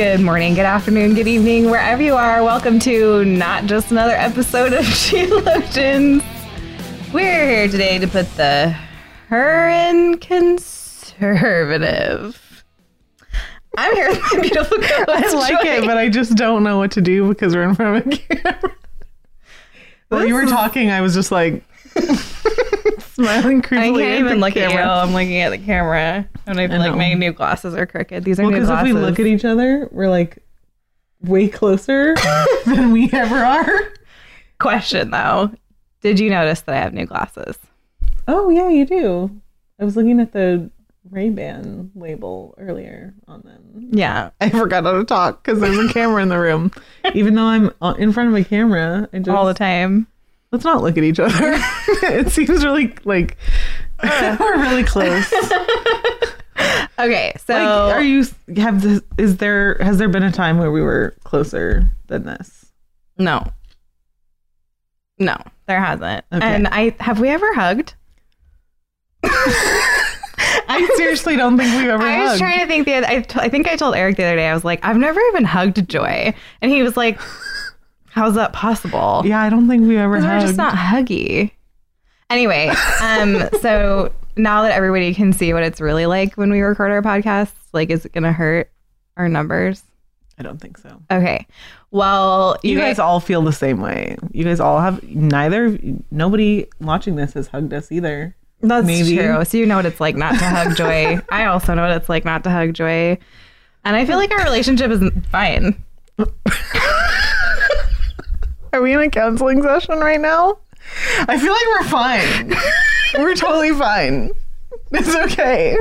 Good morning, good afternoon, good evening, wherever you are. Welcome to not just another episode of Sheologians. We're here today to put the her in conservative. I'm here with my beautiful co I like it, but I just don't know what to do because we're in front of a camera. While you were talking, I was just like smiling I creepily. can't at even the look at you. camera. I'm looking at the camera, and I feel I like know. my new glasses are crooked. These are Well, new because if we look at each other, we're like way closer than we ever are. Question though, did you notice that I have new glasses? Oh yeah, you do. I was looking at the Ray Ban label earlier on them. Yeah, I forgot how to talk because there's a camera in the room. Even though I'm uh, in front of a camera, I just all the time. let's not look at each other. it seems really like we're really close. Okay, so like, are you have this? Is there has there been a time where we were closer than this? No. No, there hasn't. Okay. And I have we ever hugged? I seriously don't think we've ever. I was hugged. trying to think the other, I, t- I think I told Eric the other day I was like I've never even hugged Joy and he was like how's that possible? Yeah, I don't think we've ever we're just not huggy. Anyway, um so now that everybody can see what it's really like when we record our podcasts, like is it going to hurt our numbers? I don't think so. Okay. Well, You guys all feel the same way. You guys all have neither. Nobody watching this has hugged us either. That's Maybe. true. So you know what it's like not to hug Joy. I also know what it's like not to hug Joy. And I feel like our relationship is fine. Are we in a counseling session right now? I feel like we're fine. we're totally fine. It's okay.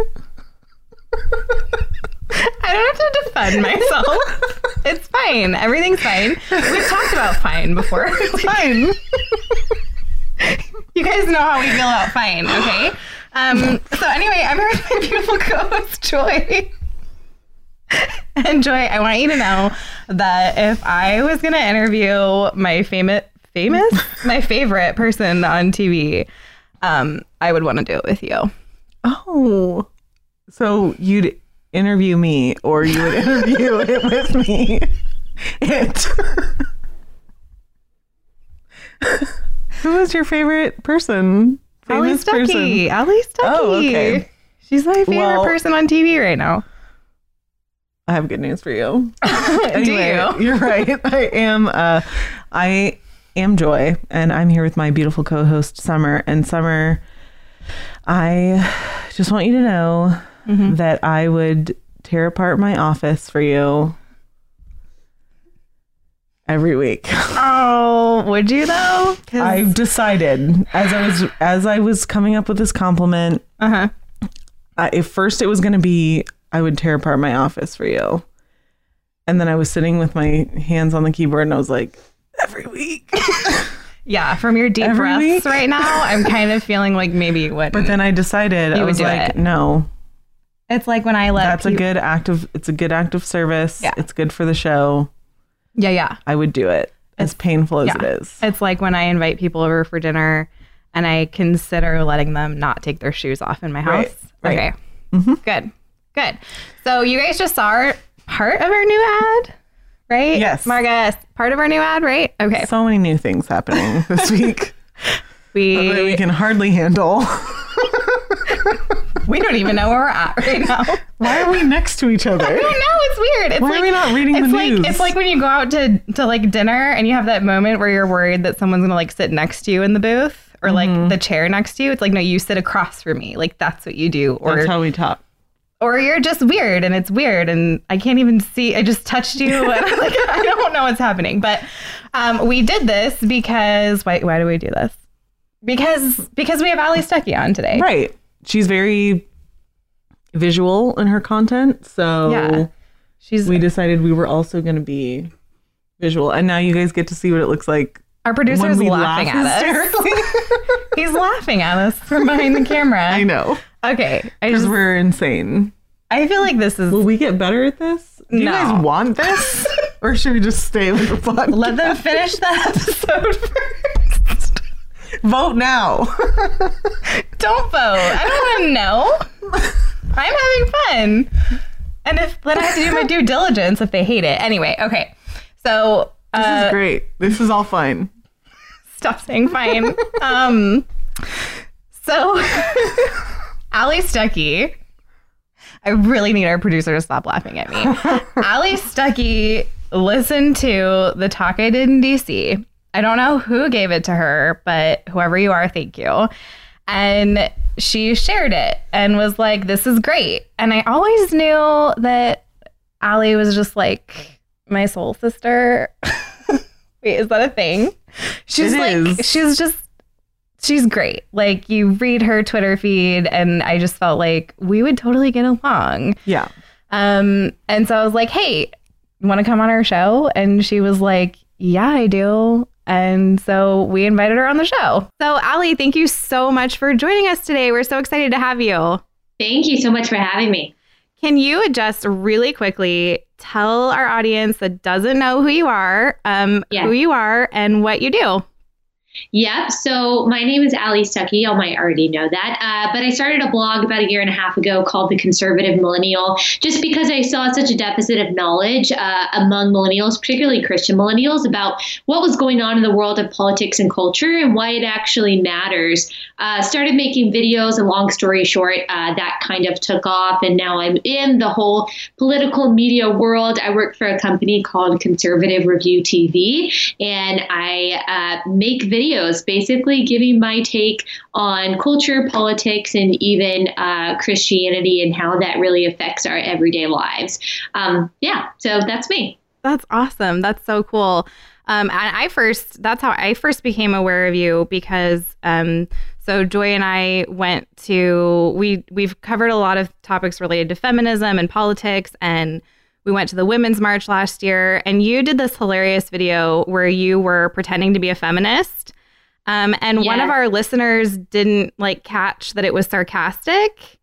I don't have to defend myself. it's fine. Everything's fine. We've talked about fine before. It's fine. you guys know how we feel about fine, okay? Um, so anyway, I'm here with my beautiful co-host Joy. And Joy, I want you to know that if I was gonna interview my famous famous my favorite person on TV, um, I would want to do it with you. Oh, so you'd interview me, or you would interview it with me? It. Who was your favorite person? Allie Famous person? Stuckey. Allie Stuckey. Oh, okay. She's my favorite Well- person on TV right now. I have good news for you. Do you? You're right. I am. Uh, I am Joy, and I'm here with my beautiful co-host Summer. And Summer, I just want you to know Mm-hmm. that I would tear apart my office for you every week. Oh, would you though? I've decided as I was as I was coming up with this compliment. Uh huh. I, at first, it was going to be I would tear apart my office for you, and then I was sitting with my hands on the keyboard, and I was like, every week. Yeah, from your deep Every breaths week? right now, I'm kind of feeling like maybe you would. But then I decided I was like, it. no, it's like when I let that's a good act of it's a good act of service. Yeah. It's good for the show. Yeah, yeah. I would do it as painful as Yeah. it is. It's like when I invite people over for dinner and I consider letting them not take their shoes off in my house. Right, right. Okay. Mm-hmm. Good. Good. So you guys just saw part of our new ad, right? Yes. Margus, part of our new ad, right? Okay. So many new things happening this week we that we can hardly handle. we don't even know where we're at right now. Why are we next to each other? I don't know. It's weird. It's Why like, are we not reading the it's like, news? It's like when you go out to to like dinner and you have that moment where you're worried that someone's gonna like sit next to you in the booth or like Mm-hmm. the chair next to you. It's like no, you sit across from me. Like that's what you do. Or That's how we talk. Or you're just weird and it's weird and I can't even see. I just touched you and like I don't know what's happening. But um, we did this because why? Why do we do this? Because because we have Allie Stuckey on today. Right. She's very visual in her content. So Yeah. She's we decided we were also going to be visual, and now you guys get to see what it looks like. our producer is laughing laugh at us. He's laughing at us from behind the camera. I know Okay, because we're insane. I feel like this is Will we get better at this? Do you guys want this, or should we just stay with the podcast? let them finish the episode first. vote now. Don't vote. I don't want to know. I'm having fun. And if then I have to do my due diligence if they hate it. Anyway, okay. So this uh, is great. This is all fine. stop saying fine. um, so Allie Stuckey, I really need our producer to stop laughing at me. Allie Stuckey listened to the talk I did in DC. I don't know who gave it to her, but whoever you are, thank you. And she shared it and was like, "This is great." And I always knew that Allie was just like my soul sister. Wait, is that a thing? She's It like is. she's just she's great. Like you read her Twitter feed and I just felt like we would totally get along. Yeah. Um and so I was like, "Hey, want to come on our show?" And she was like, "Yeah, I do." And so we invited her on the show. So, Allie, thank you so much for joining us today. We're so excited to have you. Thank you so much for having me. Can you just really quickly tell our audience that doesn't know who you are, um, Yeah. who you are, and what you do? Yep. So my name is Allie Stuckey. Y'all might already know that. Uh, but I started a blog about a year and a half ago called The Conservative Millennial, just because I saw such a deficit of knowledge uh, among millennials, particularly Christian millennials, about what was going on in the world of politics and culture and why it actually matters. Uh, started making videos, and long story short, uh, that kind of took off. And now I'm in the whole political media world. I work for a company called Conservative Review TV, and I uh, make videos basically giving my take on culture, politics, and even uh, Christianity and how that really affects our everyday lives. Um, yeah, so that's me. That's awesome. That's so cool. Um, and I first, that's how I first became aware of you because, um, so Joy and I went to, we, we've covered a lot of topics related to feminism and politics and we went to the women's march last year and you did this hilarious video where you were pretending to be a feminist. Um, and one of our listeners didn't like catch that it was sarcastic.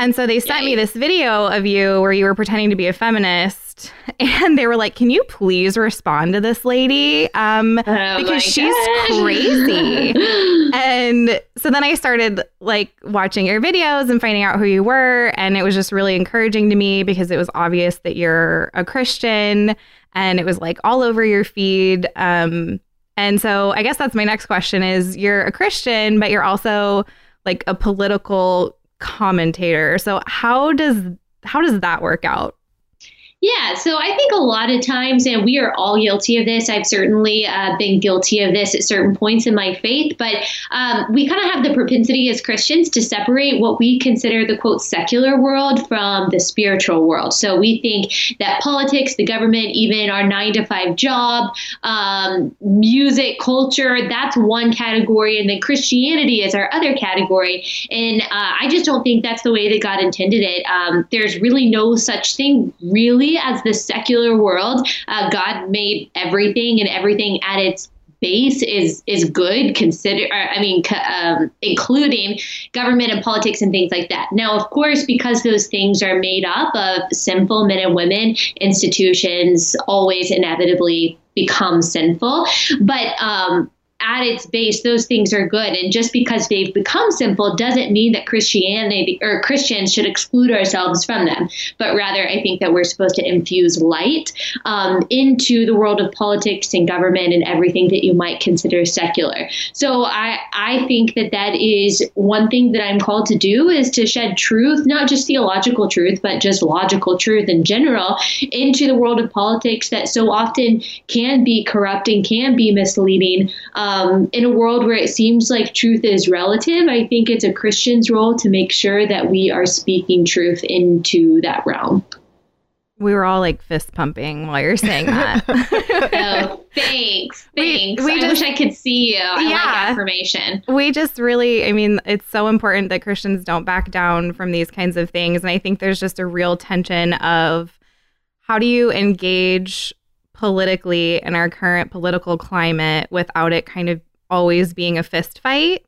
And so they sent me this video of you where you were pretending to be a feminist. And they were like, Can you please respond to this lady? Um, Oh because she's gosh. crazy. and so then I started like watching your videos and finding out who you were. And it was just really encouraging to me because it was obvious that you're a Christian and it was like all over your feed. Um, and so I guess that's my next question is you're a Christian, but you're also like a political commentator. So how does how does that work out? Yeah, so I think a lot of times, and we are all guilty of this. I've certainly uh, been guilty of this at certain points in my faith, but um, we kind of have the propensity as Christians to separate what we consider the quote secular world from the spiritual world. So we think that politics, the government, even our nine to five job, um, music, culture, that's one category, and then Christianity is our other category. And uh, I just don't think that's the way that God intended it. Um, there's really no such thing, really, as the secular world. Uh, God made everything, and everything at its base is is good. Consider, or, I mean, um, including government and politics and things like that. Now, of course, because those things are made up of sinful men and women, institutions always inevitably become sinful. But um, at its base, those things are good. And just because they've become simple doesn't mean that Christianity or Christians should exclude ourselves from them. But rather, I think that we're supposed to infuse light um, into the world of politics and government and everything that you might consider secular. So I, I think that that is one thing that I'm called to do is to shed truth, not just theological truth, but just logical truth in general into the world of politics that so often can be corrupt and can be misleading. Um, Um, in a world where it seems like truth is relative, I think it's a Christian's role to make sure that we are speaking truth into that realm. We were all like fist pumping while you're saying that. Oh, thanks. We- Thanks. we I just- wish I could see you. I Yeah. like affirmation. we just really, I mean, it's so important that Christians don't back down from these kinds of things. And I think there's just a real tension of how do you engage politically in our current political climate without it kind of always being a fist fight?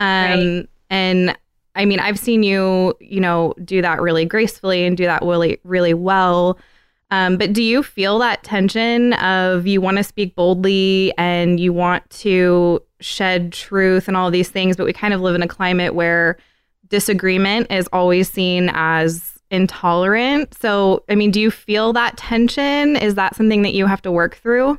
Um, right. And I mean, I've seen you, you know, do that really gracefully and do that really, really well. Um, but do you feel that tension of you want to speak boldly and you want to shed truth and all these things, but we kind of live in a climate where disagreement is always seen as intolerant. So, I mean, do you feel that tension? Is that something that you have to work through?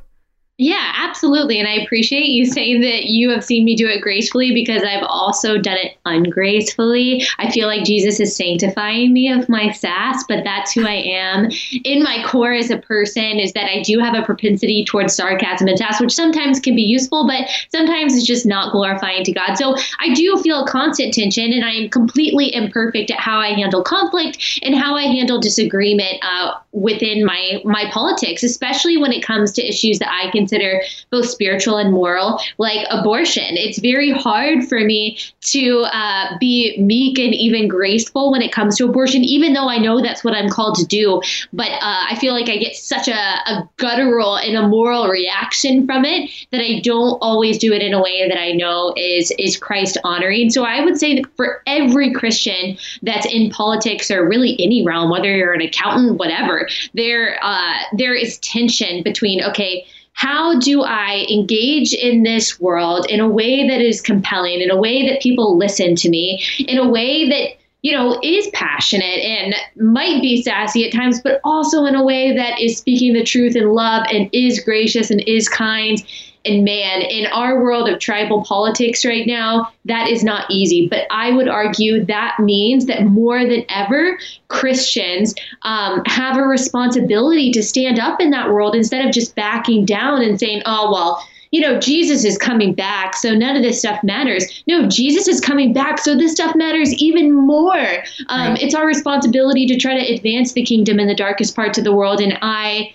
Yeah, absolutely. And I appreciate you saying that you have seen me do it gracefully because I've also done it ungracefully. I feel like Jesus is sanctifying me of my sass, but that's who I am. In my core as a person is that I do have a propensity towards sarcasm and sass, which sometimes can be useful, but sometimes it's just not glorifying to God. So I do feel a constant tension, and I am completely imperfect at how I handle conflict and how I handle disagreement uh, within my my politics, especially when it comes to issues that I consider both spiritual and moral, like abortion. It's very hard for me to uh, be meek and even graceful when it comes to abortion, even though I know that's what I'm called to do. But uh, I feel like I get such a, a guttural and a moral reaction from it that I don't always do it in a way that I know is is Christ honoring. So I would say for every Christian that's in politics or really any realm, whether you're an accountant, whatever, there uh, there is tension between okay how do I engage in this world in a way that is compelling, in a way that people listen to me, in a way that you know, is passionate and might be sassy at times, but also in a way that is speaking the truth in love and is gracious and is kind and man, in our world of tribal politics right now, that is not easy. But I would argue that means that more than ever, Christians um, have a responsibility to stand up in that world instead of just backing down and saying, oh, well, you know, Jesus is coming back, so none of this stuff matters. No, Jesus is coming back, so this stuff matters even more. Um, right. It's our responsibility to try to advance the kingdom in the darkest parts of the world. And I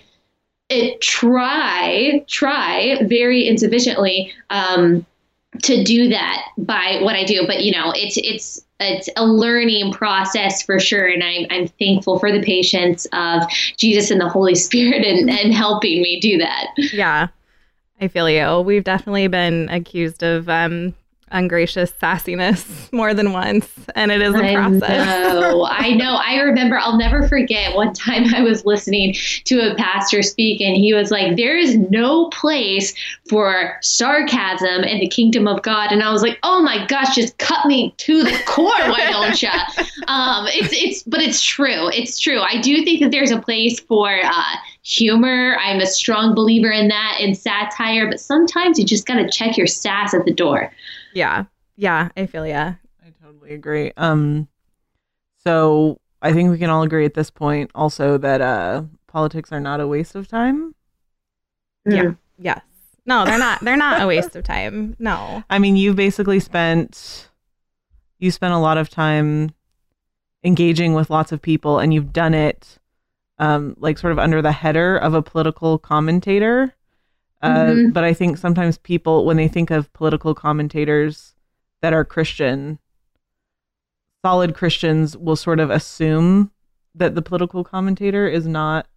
it try try very insufficiently um, to do that by what I do. But you know, it's it's it's a learning process for sure, and I'm I'm thankful for the patience of Jesus and the Holy Spirit and, and helping me do that. Yeah, I feel you. We've definitely been accused of um, ungracious sassiness more than once, and it is a process. I know. I know. I remember. I'll never forget one time I was listening to a pastor speak, and he was like, "There is no place for sarcasm in the kingdom of God." And I was like, "Oh my gosh, just cut me to the core, why don't you?" um, it's it's, but it's true. It's true. I do think that there's a place for. Uh, humor. I'm a strong believer in that in satire, but sometimes you just got to check your sass at the door. Yeah. Yeah, I feel yeah. I totally agree. Um so I think we can all agree at this point also that uh politics are not a waste of time. Mm. Yeah. Yes. No, they're not they're not a waste of time. No. I mean, you've basically spent you spent a lot of time engaging with lots of people and you've done it um like sort of under the header of a political commentator uh, mm-hmm. But I think sometimes people, when they think of political commentators that are Christian, solid Christians will sort of assume that the political commentator is not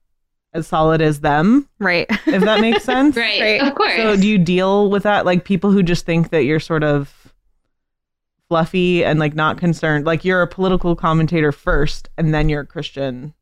as solid as them. Right. If that makes sense. right. right. Of course. So do you deal with that? Like people who just think that you're sort of fluffy and like not concerned, like you're a political commentator first and then you're a Christian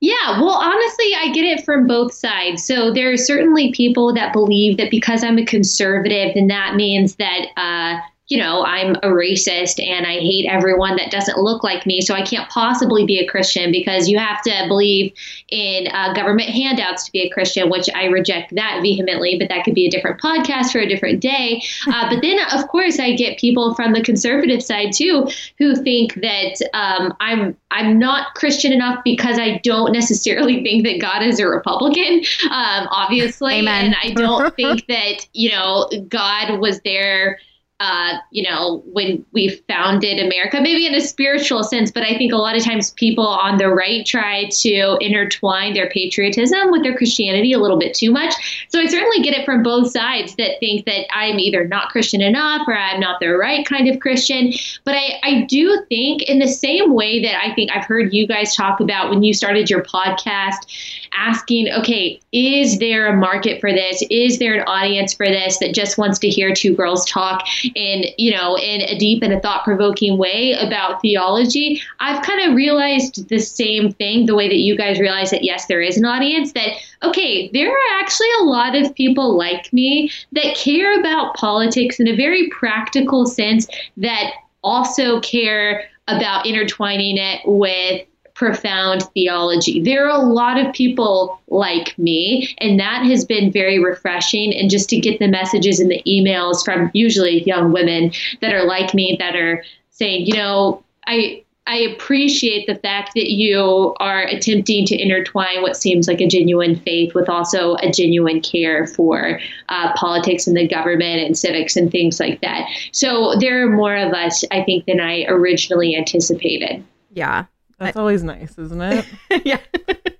yeah, well, honestly, I get it from both sides. So there are certainly people that believe that because I'm a conservative, then that means that uh, you know, I'm a racist and I hate everyone that doesn't look like me. So I can't possibly be a Christian because you have to believe in uh, government handouts to be a Christian, which I reject that vehemently. But that could be a different podcast for a different day. Uh, but then, of course, I get people from the conservative side too who think that um, I'm I'm not Christian enough because I don't necessarily think that God is a Republican, um, obviously, Amen. and I don't think that you know God was there uh, you know, when we founded America, maybe in a spiritual sense, but I think a lot of times people on the right try to intertwine their patriotism with their Christianity a little bit too much. So I certainly get it from both sides that think that I'm either not Christian enough or I'm not the right kind of Christian. But I, I do think, in the same way that I think I've heard you guys talk about when you started your podcast, asking, okay, is there a market for this? Is there an audience for this that just wants to hear two girls talk? in you know in a deep and a thought provoking way about theology, I've kind of realized the same thing the way that you guys realize that yes, there is an audience that okay, there are actually a lot of people like me that care about politics in a very practical sense that also care about intertwining it with profound theology. There are a lot of people like me, and that has been very refreshing. And just to get the messages and the emails from usually young women that are like me that are saying, you know, I I appreciate the fact that you are attempting to intertwine what seems like a genuine faith with also a genuine care for uh, politics and the government and civics and things like that. So there are more of us, I think, than I originally anticipated. Yeah, That's always nice, isn't it? yeah.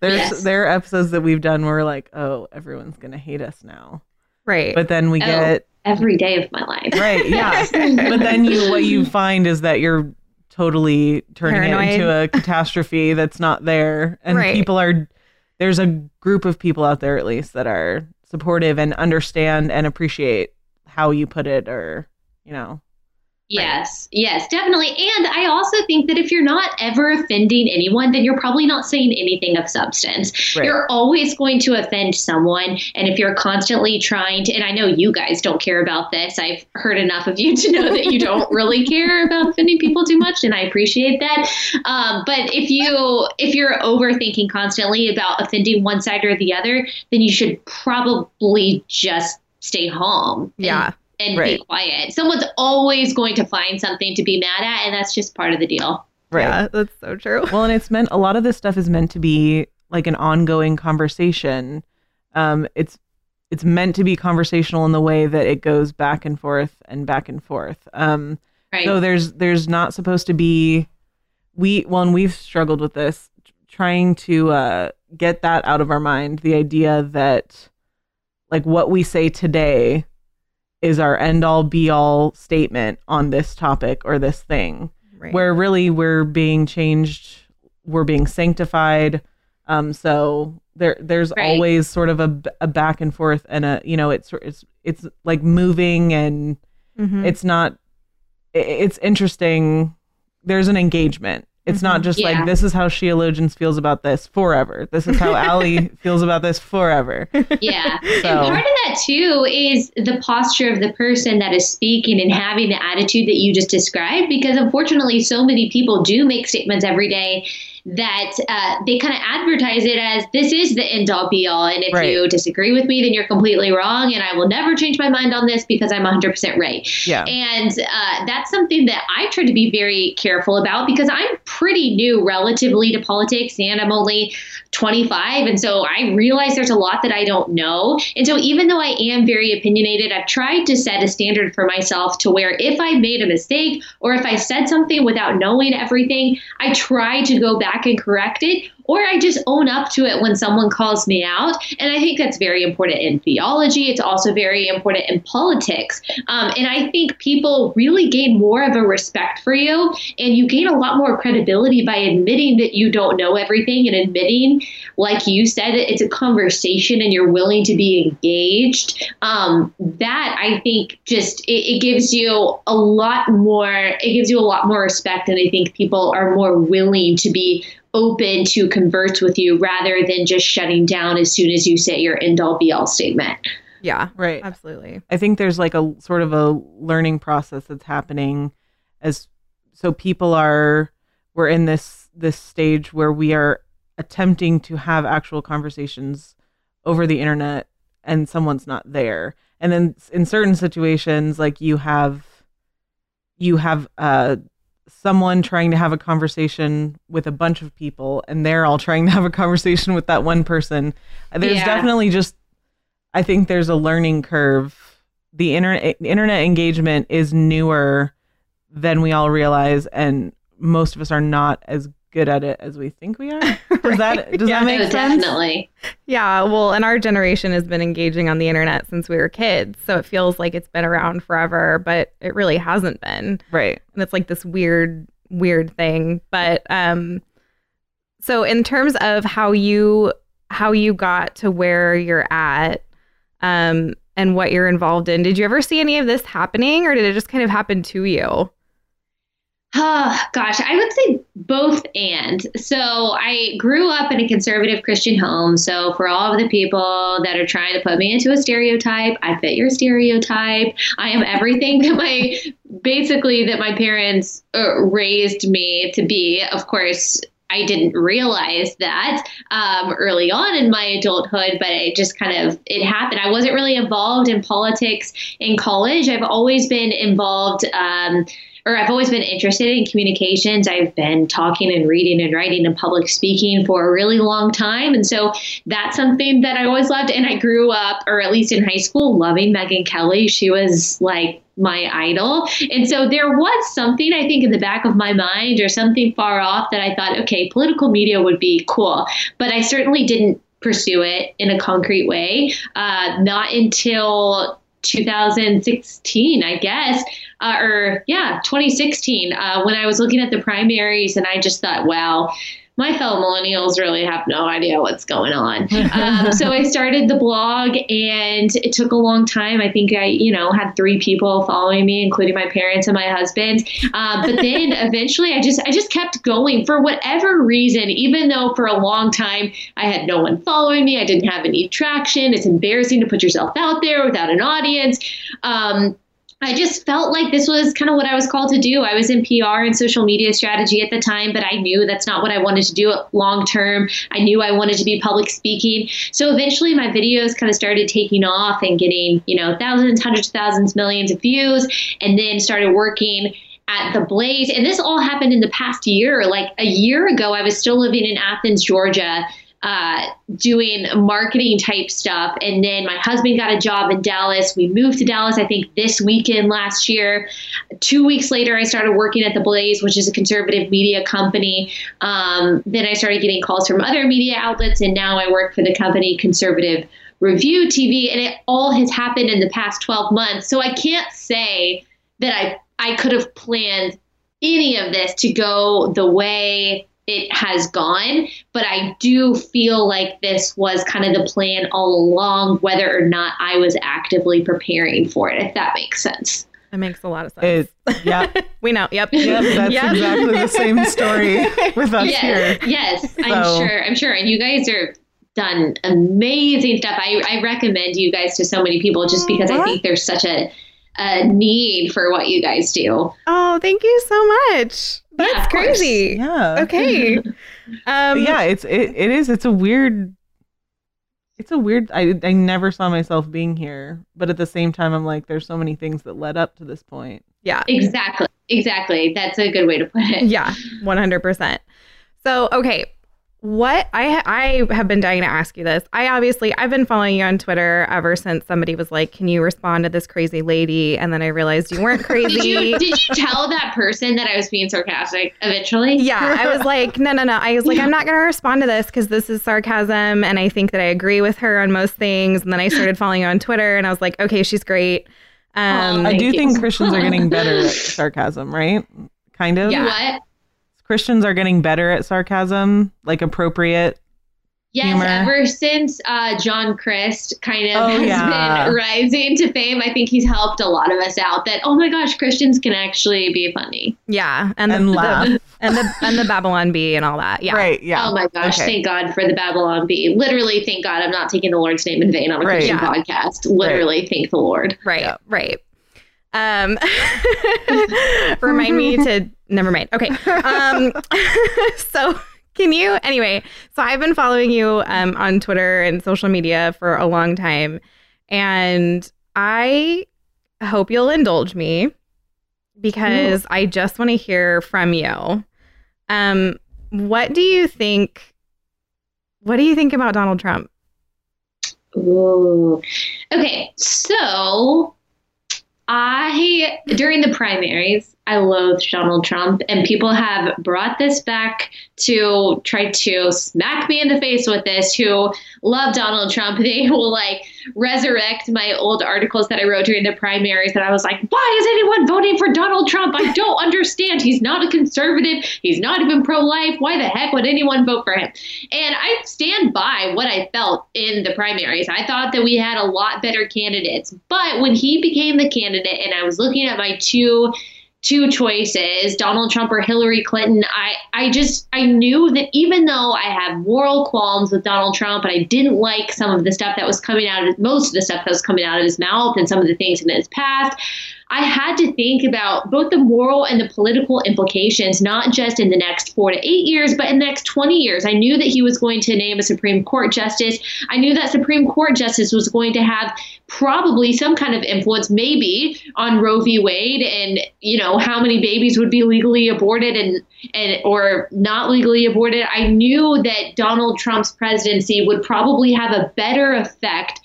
There's Yes. there are episodes that we've done where we're like, oh, everyone's gonna hate us now. Right. But then we Oh. get Every day of my life. right, yeah. but then you what you find is that you're totally turning Paranoid. it into a catastrophe that's not there. And Right. people are there's a group of people out there at least that are supportive and understand and appreciate how you put it or you know. Yes, yes, definitely. And I also think that if you're not ever offending anyone, then you're probably not saying anything of substance. Right. You're always going to offend someone. And if you're constantly trying to, and I know you guys don't care about this, I've heard enough of you to know that you don't really care about offending people too much, and I appreciate that. Um, but if you if you're overthinking constantly about offending one side or the other, then you should probably just stay home. Yeah. And Right. be quiet. Someone's always going to find something to be mad at, and that's just part of the deal. Right. Yeah, that's so true. Well, and it's meant a lot of this stuff is meant to be like an ongoing conversation. Um, it's it's meant to be conversational in the way that it goes back and forth and back and forth. Um, Right. so there's there's not supposed to be we well, and we've struggled with this trying to uh, get that out of our mind. The idea that like what we say today is our end all be all statement on this topic or this thing Right. where really we're being changed we're being sanctified um so there there's Right. always sort of a, a back and forth and a you know it's it's it's like moving and Mhm. it's not it's interesting there's an engagement it's not mm-hmm. just Yeah. like this is how Sheologians feels about this forever this is how Allie feels about this forever yeah. So- And part of that, too, is the posture of the person that is speaking and having the attitude that you just described. Because unfortunately, so many people do make statements every day that uh, they kind of advertise it as this is the end all be all. And if Right. you disagree with me, then you're completely wrong. And I will never change my mind on this because I'm 100% right. yeah And uh, that's something that I try to be very careful about because I'm pretty new relatively to politics and I'm only 25. And so I realize there's a lot that I don't know. And so even though I am very opinionated, I've tried to set a standard for myself to where if I made a mistake or if I said something without knowing everything, I try to go back and correct it or I just own up to it when someone calls me out. And I think that's very important in theology. It's also very important in politics. Um, and I think people really gain more of a respect for you, and you gain a lot more credibility by admitting that you don't know everything and admitting, like you said, it's a conversation and you're willing to be engaged. Um, that I think just it, it gives you a lot more. It gives you a lot more respect, and I think people are more willing to be open to converse with you rather than just shutting down as soon as you say your end all be all statement. yeah. right Absolutely. I think there's like a sort of a learning process that's happening as so people are we're in this this stage where we are attempting to have actual conversations over the internet and someone's not there. And then in certain situations like you have you have uh someone trying to have a conversation with a bunch of people and they're all trying to have a conversation with that one person. There's Yeah. definitely just I think there's a learning curve the internet internet engagement is newer than we all realize, and most of us are not as good at it as we think we are. Does that does Yeah. that make Oh, sense? definitely. Yeah, well, and our generation has been engaging on the internet since we were kids. So it feels like it's been around forever, but it really hasn't been. Right. And it's like this weird, weird thing. But um so in terms of how you how you got to where you're at, um, and what you're involved in, did you ever see any of this happening or did it just kind of happen to you? Oh, gosh, I would say both and. So I grew up in a conservative Christian home. So for all of the people that are trying to put me into a stereotype, I fit your stereotype. I am everything that my basically that my parents uh, raised me to be. Of course, I didn't realize that um, early on in my adulthood, but it just kind of it happened. I wasn't really involved in politics in college. I've always been involved. Um, or I've always been interested in communications. I've been talking and reading and writing and public speaking for a really long time. And so that's something that I always loved. And I grew up, or at least in high school, loving Megyn Kelly. She was like my idol. And so there was something, I think, in the back of my mind or something far off that I thought, okay, political media would be cool. But I certainly didn't pursue it in a concrete way. Uh, not until 2016, I guess, uh, or yeah, 2016, uh, when I was looking at the primaries, and I just thought, wow. My fellow millennials really have no idea what's going on. Um, so I started the blog, and it took a long time. I think I, you know, had three people following me, including my parents and my husband. Uh, but then eventually, I just, I just kept going for whatever reason. Even though for a long time I had no one following me, I didn't have any traction. It's embarrassing to put yourself out there without an audience. Um, I just felt like this was kind of what I was called to do. I was in PR and social media strategy at the time, but I knew that's not what I wanted to do long term. I knew I wanted to be public speaking. So eventually my videos kind of started taking off and getting, you know, thousands, hundreds of thousands, millions of views, and then started working at the Blaze. And this all happened in the past year. Like a year ago, I was still living in Athens, Georgia uh, doing marketing type stuff. And then my husband got a job in Dallas. We moved to Dallas, I think, this weekend last year. Two weeks later, I started working at The Blaze, which is a conservative media company. Um, then I started getting calls from other media outlets, and now I work for the company Conservative Review TV. And it all has happened in the past 12 months. So I can't say that I, I could have planned any of this to go the way it has gone, but I do feel like this was kind of the plan all along, whether or not I was actively preparing for it, if that makes sense. It makes a lot of sense. It, yeah. we know. Yep. Yep, that's Yep. exactly the same story with us here. yes, yes, I'm sure. I'm sure. And you guys are done amazing stuff. I, I recommend you guys to so many people just because I think there's such a, a need for what you guys do. Oh, thank you so much. That's of course. crazy. Yeah. Okay. Um, yeah, it's it, it is it's a weird it's a weird I I never saw myself being here, but at the same time I'm like there's so many things that led up to this point. Yeah. Exactly. Exactly. That's a good way to put it. Yeah. 100%. So, okay. What I I have been dying to ask you this. I obviously I've been following you on Twitter ever since somebody was like, "Can you respond to this crazy lady?" And then I realized you weren't crazy. Did you did you tell that person that I was being sarcastic eventually? yeah, I was like, no, no, no. I was like, I'm not going to respond to this because this is sarcasm, and I think that I agree with her on most things. And then I started following you on Twitter, and I was like, okay, she's great. Um, I do you. think Christians are getting better at sarcasm, right? Kind of. Yeah. What? Christians are getting better at sarcasm, like appropriate. Yes, humor. ever since uh, John Crist kind of Oh, has yeah. been rising to fame, I think he's helped a lot of us out. That oh my gosh, Christians can actually be funny. yeah, and, And the, laugh. and the and the Babylon Bee and all that. Yeah, Right, yeah. Oh my gosh, Okay. thank God for the Babylon Bee. Literally, thank God I'm not taking the Lord's name in vain on a Right. Christian Yeah. podcast. Literally, thank the Lord. right, Yeah. right. Um, remind me to never mind. Okay. Um, so can you anyway? So I've been following you um on Twitter and social media for a long time, and I hope you'll indulge me because I just want to hear from you. Um, what do you think? What do you think about Donald Trump? Ooh. Okay, so I during the primaries, I loathe Donald Trump, and people have brought this back to try to smack me in the face with this. Who love Donald Trump? They will like resurrect my old articles that I wrote during the primaries. That I was like, why is anyone voting for Donald Trump? I don't understand. He's not a conservative. He's not even pro-life. Why the heck would anyone vote for him? And I stand by what I felt in the primaries. I thought that we had a lot better candidates, but when he became the candidate, and I was looking at my two two choices, Donald Trump or Hillary Clinton, I, I just I knew that even though I have moral qualms with Donald Trump and I didn't like some of the stuff that was coming out of most of the stuff that was coming out of his mouth and some of the things in his past, I had to think about both the moral and the political implications, not just in the next four to eight years, but in the next 20 years. I knew that he was going to name a Supreme Court justice. I knew that Supreme Court justice was going to have probably some kind of influence, maybe on Roe v. Wade and, you know, how many babies would be legally aborted and, and or not legally aborted. I knew that Donald Trump's presidency would probably have a better effect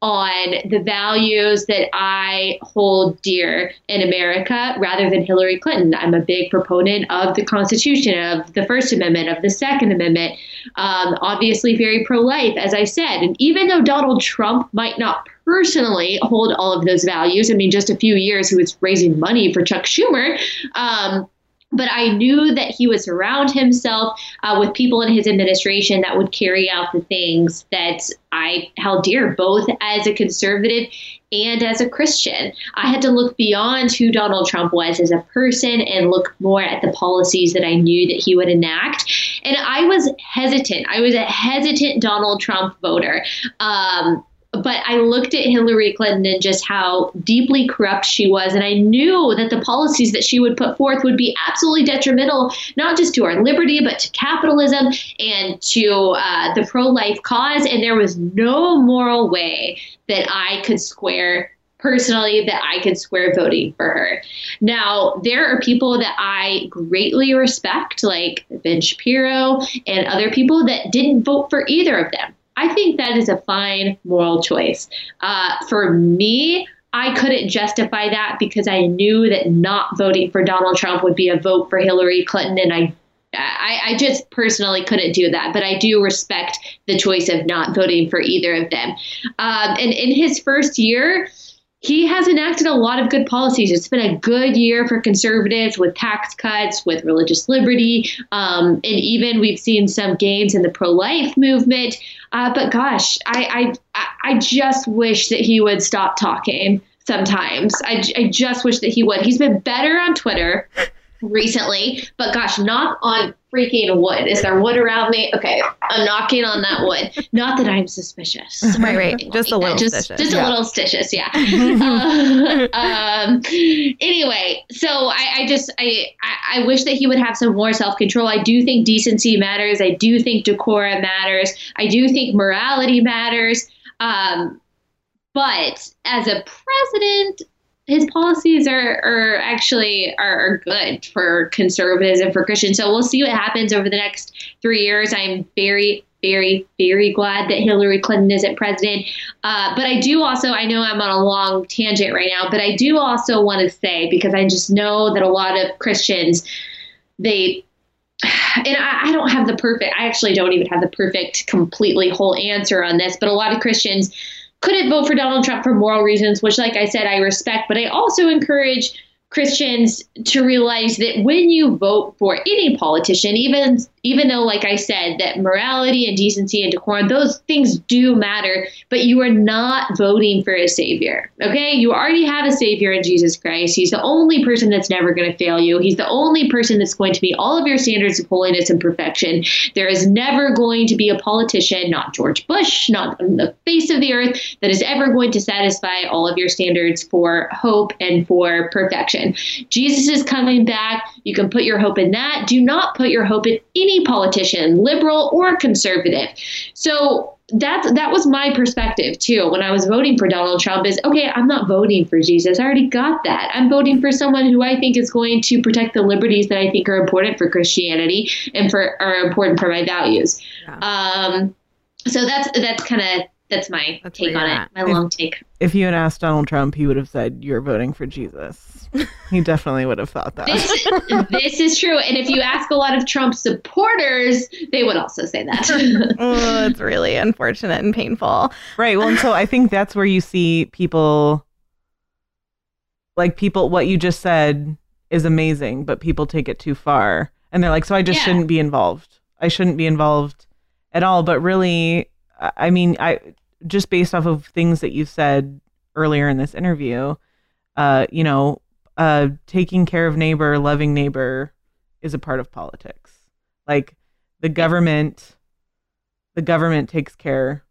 on the values that I hold dear in America rather than Hillary Clinton. I'm a big proponent of the Constitution, of the First Amendment, of the Second Amendment, um, obviously very pro life, as I said. And even though Donald Trump might not personally hold all of those values, I mean, just a few years he was raising money for Chuck Schumer. Um, but I knew that he would surround himself uh, with people in his administration that would carry out the things that I held dear, both as a conservative and as a Christian. I had to look beyond who Donald Trump was as a person and look more at the policies that I knew that he would enact. And I was hesitant. I was a hesitant Donald Trump voter. Um, but I looked at Hillary Clinton and just how deeply corrupt she was. And I knew that the policies that she would put forth would be absolutely detrimental, not just to our liberty, but to capitalism and to uh, the pro life cause. And there was no moral way that I could square personally that I could square voting for her. Now, there are people that I greatly respect, like Ben Shapiro and other people that didn't vote for either of them. I think that is a fine moral choice. Uh, for me, I couldn't justify that because I knew that not voting for Donald Trump would be a vote for Hillary Clinton, and I I, I, just personally couldn't do that, but I do respect the choice of not voting for either of them. Um, and in his first year, he has enacted a lot of good policies. It's been a good year for conservatives with tax cuts, with religious liberty, um, and even we've seen some gains in the pro-life movement. Uh, but gosh, I, I I just wish that he would stop talking. Sometimes I, I just wish that he would. He's been better on Twitter recently, but gosh, knock on freaking wood. Is there wood around me? Okay, I'm knocking on that wood. Not that I'm suspicious. Right, right. Just a little just, suspicious. Just yeah. a little suspicious, yeah. uh, um, anyway, so I, I just I, I wish that he would have some more self control. I do think decency matters. I do think decorum matters. I do think morality matters. Um, but as a president, his policies are, are actually are, are, good for conservatives and for Christians. So we'll see what happens over the next three years. I'm very, very, very glad that Hillary Clinton isn't president. Uh, but I do also, I know I'm on a long tangent right now, but I do also want to say, because I just know that a lot of Christians, they, and I, I don't have the perfect, I actually don't even have the perfect, completely whole answer on this, but a lot of Christians, couldn't vote for Donald Trump for moral reasons, which, like I said, I respect, but I also encourage Christians to realize that when you vote for any politician, even even though, like I said, that morality and decency and decorum, those things do matter, but you are not voting for a savior. Okay? You already have a savior in Jesus Christ. He's the only person that's never going to fail you. He's the only person that's going to meet all of your standards of holiness and perfection. There is never going to be a politician, not George Bush, not on the face of the earth, that is ever going to satisfy all of your standards for hope and for perfection. Jesus is coming back. You can put your hope in that. Do not put your hope in any politician, liberal or conservative. So that that was my perspective too when I was voting for Donald Trump is okay, I'm not voting for Jesus. I already got that. I'm voting for someone who I think is going to protect the liberties that I think are important for Christianity and for are important for my values. Yeah. Um, so that's that's kind of that's my That's take on you're it. at. My long take. If you had asked Donald Trump, he would have said you're voting for Jesus. he definitely would have thought that. This, this is true. And if you ask a lot of Trump supporters, they would also say that. oh, it's really unfortunate and painful. Right. Well, and so I think that's where you see people like people what you just said is amazing, but people take it too far. And they're like, so I just Yeah. shouldn't be involved. I shouldn't be involved at all. But really, I I mean, I just based off of things that you said earlier in this interview, uh, you know, uh, taking care of neighbor, loving neighbor is a part of politics. Like the government, the government takes care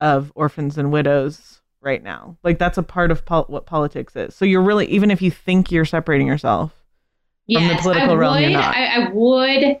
of orphans and widows right now. Like that's a part of pol- what politics is. So you're really, even if you think you're separating yourself, From the political I realm, would, you're not. I, I would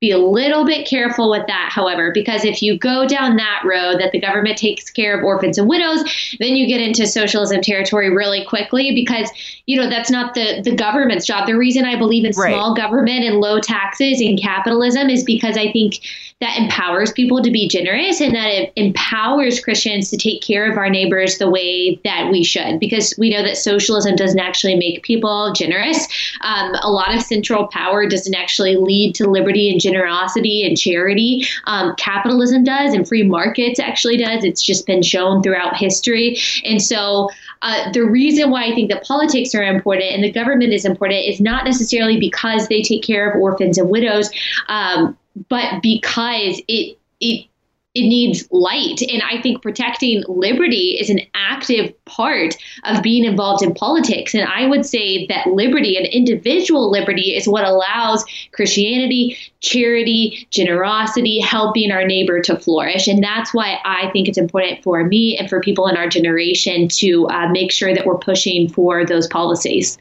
be a little bit careful with that, however, because if you go down that road that the government takes care of orphans and widows, then you get into socialism territory really quickly because, you know, that's not the, the government's job. The reason I believe in Right. small government and low taxes and capitalism is because I think that empowers people to be generous and that it empowers Christians to take care of our neighbors the way that we should. Because we know that socialism doesn't actually make people generous. Um, a lot of central power doesn't actually lead to liberty and generosity and charity. Um, capitalism does, and free markets actually does. It's just been shown throughout history. And so, uh, the reason why I think that politics are important and the government is important is not necessarily because they take care of orphans and widows, um, but because it it it needs light. And I think protecting liberty is an active part of being involved in politics. And I would say that liberty and individual liberty is what allows Christianity, charity, generosity, helping our neighbor to flourish. And that's why I think it's important for me and for people in our generation to uh, make sure that we're pushing for those policies.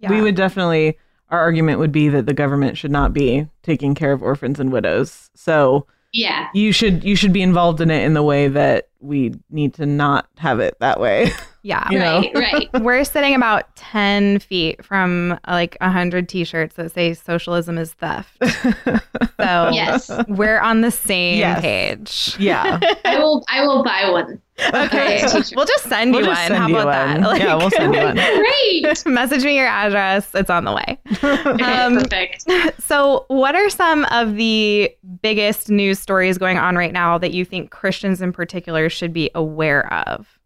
right? We would definitely, our argument would be that the government should not be taking care of orphans and widows. So Yeah. you should you should be involved in it in the way that we need to not have it that way. Yeah. You know? right, right. We're sitting about 10 feet from uh, like 100 t shirts that say socialism is theft. So Yes. we're on the same Yes. page. yeah. I will I will buy one. Okay. Okay. we'll just send We'll you just one. send How you about that? one. Yeah, we'll send you one. Great. Message me your address. It's on the way. Um, perfect. So, what are some of the biggest news stories going on right now that you think Christians in particular should be aware of?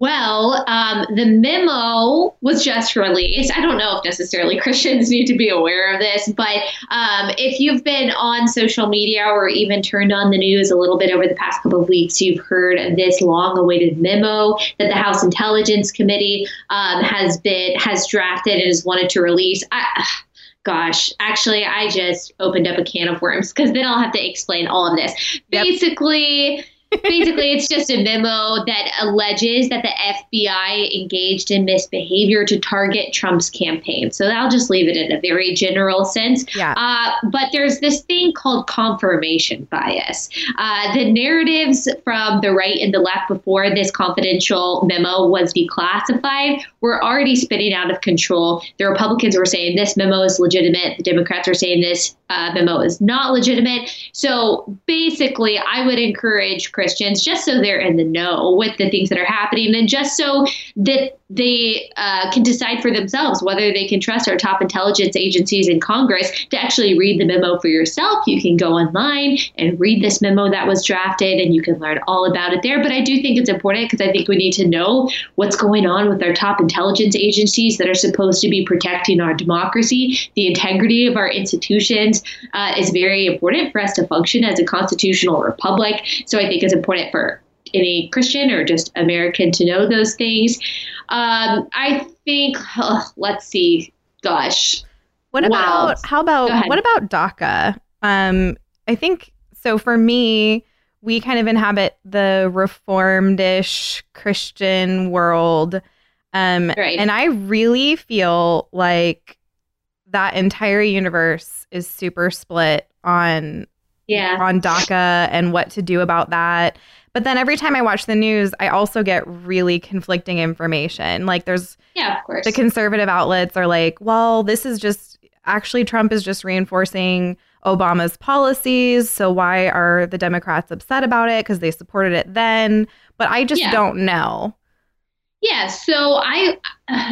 Well, um, the memo was just released. I don't know if necessarily Christians need to be aware of this, but um, if you've been on social media or even turned on the news a little bit over the past couple of weeks, you've heard of this long-awaited memo that the House Intelligence Committee um, has been has drafted and has wanted to release. I, Gosh, actually, I just opened up a can of worms because then I'll have to explain all of this. Yep. Basically, basically it's just a memo that alleges that the FBI engaged in misbehavior to target Trump's campaign. So I'll just leave it in a very general sense. Yeah. Uh, but there's this thing called confirmation bias. Uh, the narratives from the right and the left before this confidential memo was declassified were already spinning out of control. The Republicans were saying this memo is legitimate. The Democrats are saying this uh, memo is not legitimate. So basically, I would encourage Christians just so they're in the know with the things that are happening, and just so that they uh, can decide for themselves whether they can trust our top intelligence agencies in Congress to actually read the memo for yourself. You can go online and read this memo that was drafted, and you can learn all about it there. But I do think it's important because I think we need to know what's going on with our top intelligence agencies that are supposed to be protecting our democracy. The integrity of our institutions uh, is very important for us to function as a constitutional republic. So I think it's important for any Christian or just American to know those things. Um, I think, oh, let's see, gosh. What Wow. about how about what about DACA? Um, I think so. For me, we kind of inhabit the reformed-ish Christian world, um, Right. and I really feel like that entire universe is super split on Yeah. on DACA and what to do about that. But then every time I watch the news, I also get really conflicting information. Like there's Yeah, of course. the conservative outlets are like, well, this is just actually Trump is just reinforcing Obama's policies. So why are the Democrats upset about it? Because they supported it then. But I just Yeah. don't know. Yeah, so I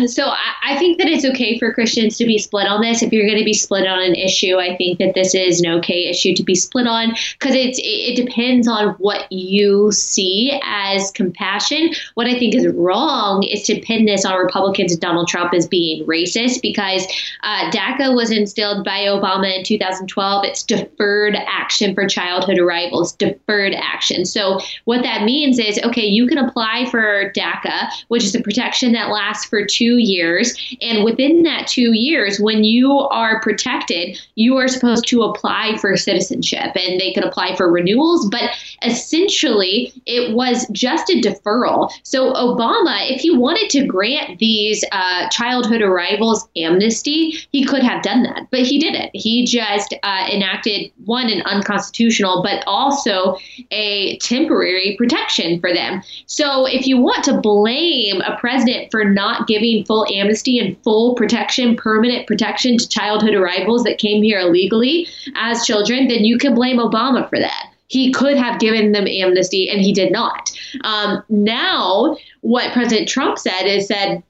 so I, I think that it's okay for Christians to be split on this. If you're going to be split on an issue, I think that this is an okay issue to be split on because it's it, it depends on what you see as compassion. What I think is wrong is to pin this on Republicans and Donald Trump as being racist because uh, DACA was instilled by Obama in 2012. It's deferred action for childhood arrivals, deferred action. So what that means is okay, you can apply for DACA, which is a protection that lasts for two years. And within that two years, when you are protected, you are supposed to apply for citizenship and they can apply for renewals. But essentially, it was just a deferral. So, Obama, if he wanted to grant these uh, childhood arrivals amnesty, he could have done that. But he didn't. He just uh, enacted one, an unconstitutional, but also a temporary protection for them. So, if you want to blame a president for not giving full amnesty and full protection, permanent protection to childhood arrivals that came here illegally as children, then you can blame Obama for that. He could have given them amnesty and he did not. Um, now, what President Trump said is said,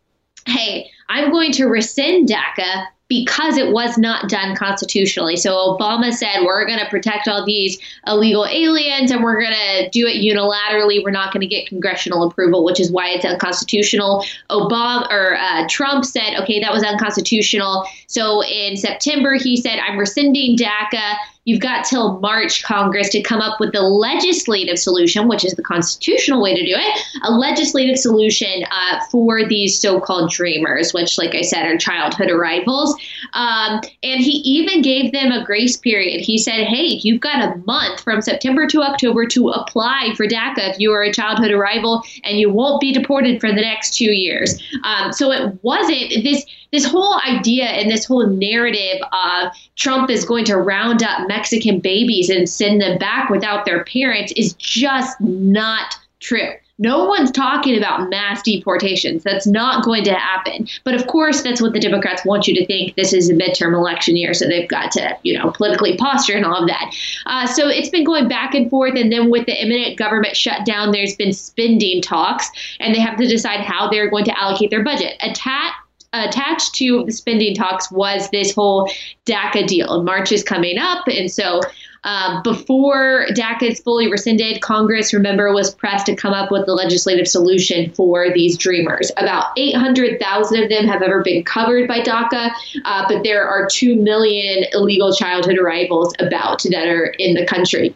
hey, I'm going to rescind DACA because it was not done constitutionally. So Obama said, we're going to protect all these illegal aliens and we're going to do it unilaterally. We're not going to get congressional approval, which is why it's unconstitutional. Obama or uh, Trump said, okay, that was unconstitutional. So in September, he said, I'm rescinding DACA. You've got till March, Congress, to come up with the legislative solution, which is the constitutional way to do it, a legislative solution uh, for these so called dreamers, which, like I said, are childhood arrivals. Um, and he even gave them a grace period. He said, hey, you've got a month from September to October to apply for DACA if you are a childhood arrival, and you won't be deported for the next two years. Um, so it wasn't this this whole idea and this whole narrative of Trump is going to round up Mexican babies and send them back without their parents is just not true. No one's talking about mass deportations. That's not going to happen. But of course, that's what the Democrats want you to think. This is a midterm election year, so they've got to, you know, politically posture and all of that. Uh, so it's been going back and forth. And then with the imminent government shutdown, there's been spending talks, and they have to decide how they're going to allocate their budget. Attack attached to the spending talks was this whole DACA deal. March is coming up, and so um, before DACA is fully rescinded, Congress, remember, was pressed to come up with the legislative solution for these dreamers. About 800,000 of them have ever been covered by DACA, uh, but there are 2 million illegal childhood arrivals about that are in the country.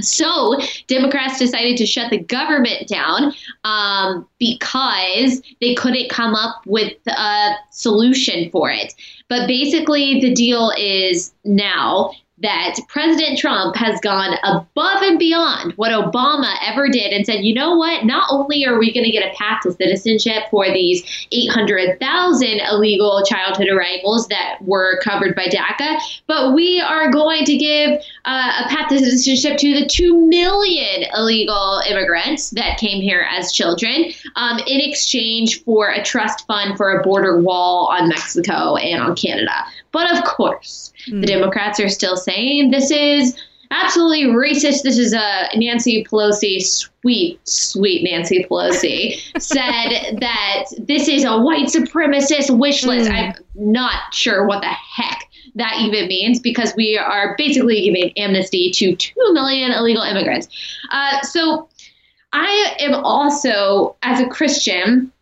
So Democrats decided to shut the government down um, because they couldn't come up with a solution for it. But basically, the deal is now that President Trump has gone above and beyond what Obama ever did and said, you know what? Not only are we going to get a path to citizenship for these 800,000 illegal childhood arrivals that were covered by DACA, but we are going to give uh, a path to citizenship to the 2 million illegal immigrants that came here as children um, in exchange for a trust fund for a border wall on Mexico and on Canada. But of course, the hmm. Democrats are still saying this is absolutely racist. This is a Nancy Pelosi, sweet, sweet Nancy Pelosi, said that this is a white supremacist wish list. Hmm. I'm not sure what the heck that even means because we are basically giving amnesty to 2 million illegal immigrants. Uh, so I am also, as a Christian,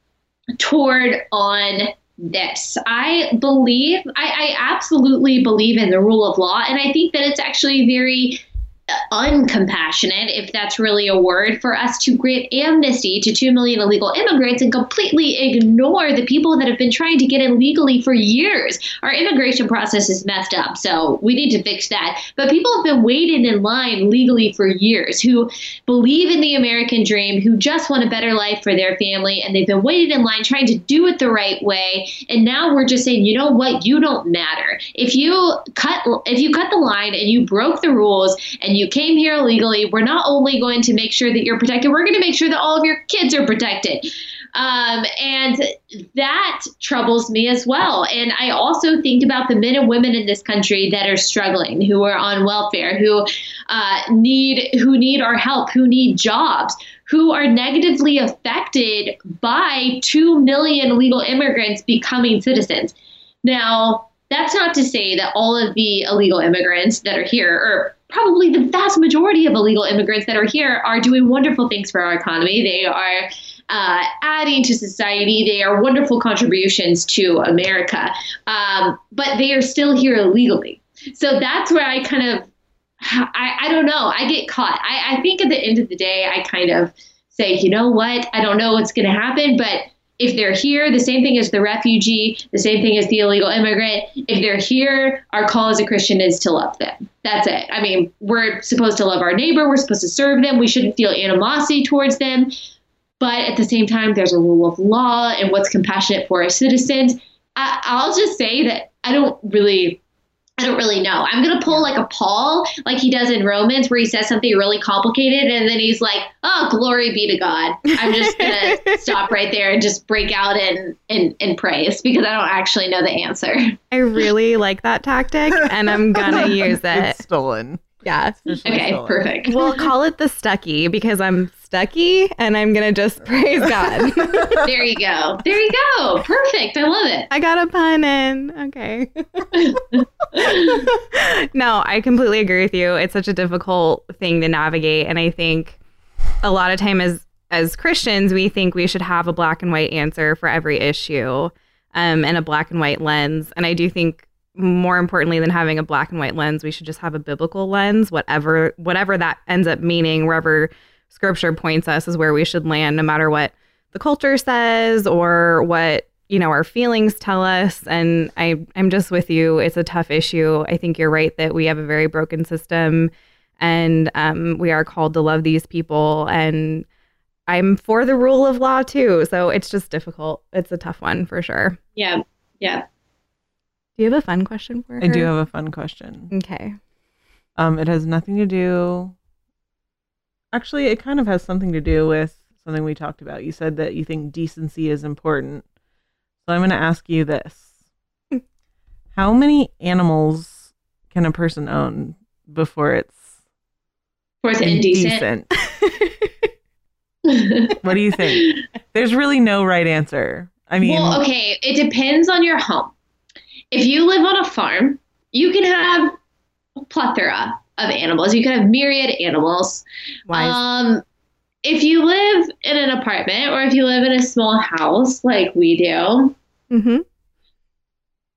toward on this. I believe, I, I, absolutely believe in the rule of law, and I think that it's actually very uncompassionate, if that's really a word, for us to grant amnesty to 2 million illegal immigrants and completely ignore the people that have been trying to get in legally for years. Our immigration process is messed up, so we need to fix that. But people have been waiting in line legally for years who believe in the American dream, who just want a better life for their family, and they've been waiting in line trying to do it the right way. And now we're just saying, you know what, you don't matter. If you cut if you cut the line and you broke the rules and you came here illegally, we're not only going to make sure that you're protected, we're going to make sure that all of your kids are protected. Um, and that troubles me as well. And I also think about the men and women in this country that are struggling, who are on welfare, who uh, need who need our help, who need jobs, who are negatively affected by two million legal immigrants becoming citizens. Now, that's not to say that all of the illegal immigrants that are here, or probably the vast majority of illegal immigrants that are here, are doing wonderful things for our economy. They are uh, adding to society. They are wonderful contributions to America, um, but they are still here illegally. So that's where I kind of, I, I don't know, I get caught. I, I think at the end of the day, I kind of say, you know what, I don't know what's going to happen, but if they're here, the same thing as the refugee, the same thing as the illegal immigrant. If they're here, our call as a Christian is to love them. That's it. I mean, we're supposed to love our neighbor, we're supposed to serve them, we shouldn't feel animosity towards them. But at the same time, there's a rule of law and what's compassionate for our citizens. I, I'll just say that I don't really I don't really know. I'm gonna pull like a Paul, like he does in Romans, where he says something really complicated, and then he's like, "Oh, glory be to God." I'm just gonna stop right there and just break out in in, in praise because I don't actually know the answer. I really like that tactic, and I'm gonna use it. It's stolen. Yeah. Okay, stolen. perfect. We'll call it the Stuckey because I'm stucky, and I'm gonna just praise God. there you go. There you go. Perfect. I love it. I got a pun in. Okay. no, I completely agree with you. It's such a difficult thing to navigate, and I think a lot of time as as Christians, we think we should have a black and white answer for every issue, um, and a black and white lens. And I do think more importantly than having a black and white lens, we should just have a biblical lens, whatever whatever that ends up meaning, wherever scripture points us is where we should land, no matter what the culture says or what you know our feelings tell us and i i'm just with you it's a tough issue i think you're right that we have a very broken system and um, we are called to love these people and i'm for the rule of law too so it's just difficult it's a tough one for sure Yeah. Yeah. do you have a fun question for her I do have a fun question. okay Um, it has nothing to do. Actually, it kind of has something to do with something we talked about. You said that you think decency is important. So I'm going to ask you this: How many animals can a person own before it's Of course, indecent. what do you think? There's really no right answer. I mean, well, okay, it depends on your home. If you live on a farm, you can have a plethora of animals. You can have myriad animals. wise Um, if you live in an apartment or if you live in a small house like we do, mm-hmm.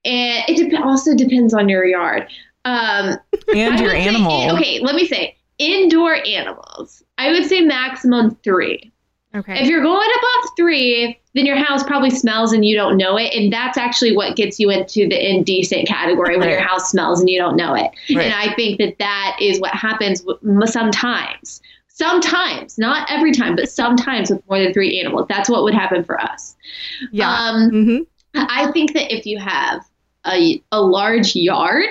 and it dep- also depends on your yard. Um, and your would say- animal. okay, let me say indoor animals. I would say maximum three. Okay If you're going above three, then your house probably smells and you don't know it. And that's actually what gets you into the indecent category when your house smells and you don't know it. Right. And I think that that is what happens sometimes. Sometimes, not every time, but sometimes with more than three animals. That's what would happen for us. yeah Um, mm-hmm. I think that if you have a, a large yard,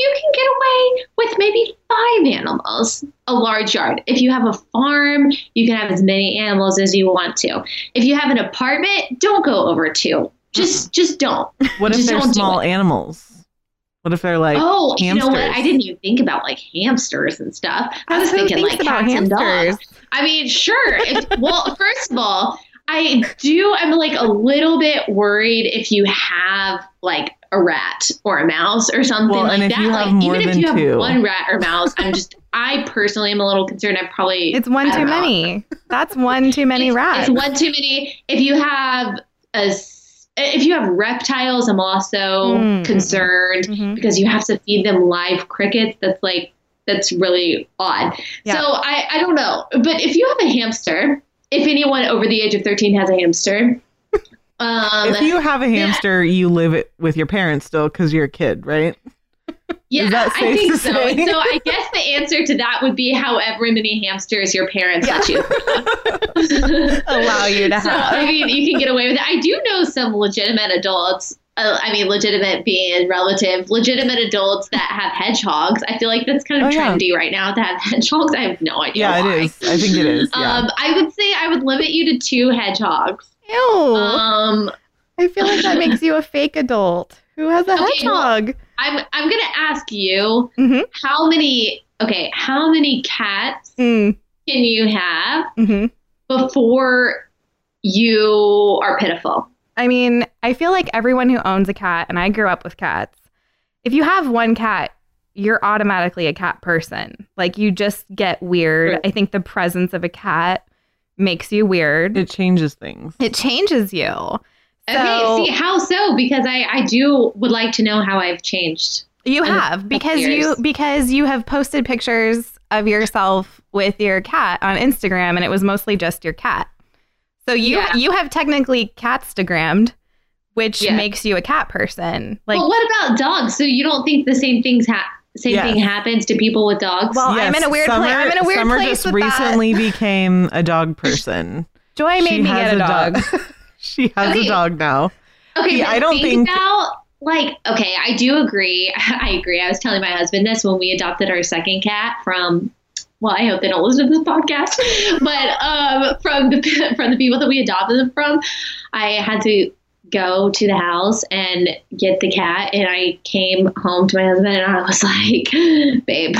you can get away with maybe five animals, a large yard. If you have a farm, you can have as many animals as you want to. If you have an apartment, don't go over two. Just mm-hmm. just don't. what if they're small animals? What if they're like oh, you know what? I didn't even think about like hamsters and stuff. I was thinking like about cats and hamsters? dogs. I mean, sure. If, well, first of all, I do. I'm like a little bit worried if you have like a rat or a mouse or something Well, and like if that. you like more even if than you have two. one rat or mouse, I'm just. I personally am a little concerned. I probably it's one too know. many that's one too many it's, rats It's one too many. If you have a, s- if you have reptiles, I'm also Hmm. concerned Mhm. because you have to feed them live crickets. That's like that's really odd. Yeah. So I I don't know, but if you have a hamster, if anyone over the age of 13 has a hamster, um, if you have a yeah. hamster, you live it with your parents still because you're a kid, right? yeah, I think so. say? So I guess the answer to that would be however many hamsters your parents let you. allow you to so, have I mean, you can get away with it. I do know some legitimate adults. Uh, I mean, legitimate being relative, legitimate adults that have hedgehogs. I feel like that's kind of Oh, yeah. trendy right now to have hedgehogs. I have no idea. Yeah, why. it is. I think it is. Yeah. Um, I would say I would limit you to two hedgehogs. Ew. Um, I feel like that makes you a fake adult who has a Okay, well- hedgehog. I'm I'm gonna ask you Mhm. how many. Okay, how many cats Mm, can you have hmm before you are pitiful? I mean, I feel like everyone who owns a cat, and I grew up with cats, if you have one cat, you're automatically a cat person. Like you just get weird. I think the presence of a cat makes you weird. It changes things. It changes you. Okay, see how so? Because I I do would like to know how I've changed. You have past because you because you have posted pictures of yourself with your cat on Instagram and it was mostly just your cat. So you Yeah. you have technically catstagrammed, which Yeah. makes you a cat person. Like but what about dogs? So you don't think the same things ha- same Yes. thing happens to people with dogs? Well, I'm in a weird Summer, place. I'm in a weird Summer place just with that. recently became a dog person. Joy made She me get a dog. she has Okay. a dog now. Okay, Yeah, I don't think- about like okay, I do agree. I agree. I was telling my husband this when we adopted our second cat from. Well, I hope they don't listen to this podcast, but um, from the from the people that we adopted them from, I had to go to the house and get the cat, and I came home to my husband, and I was like, "Babe,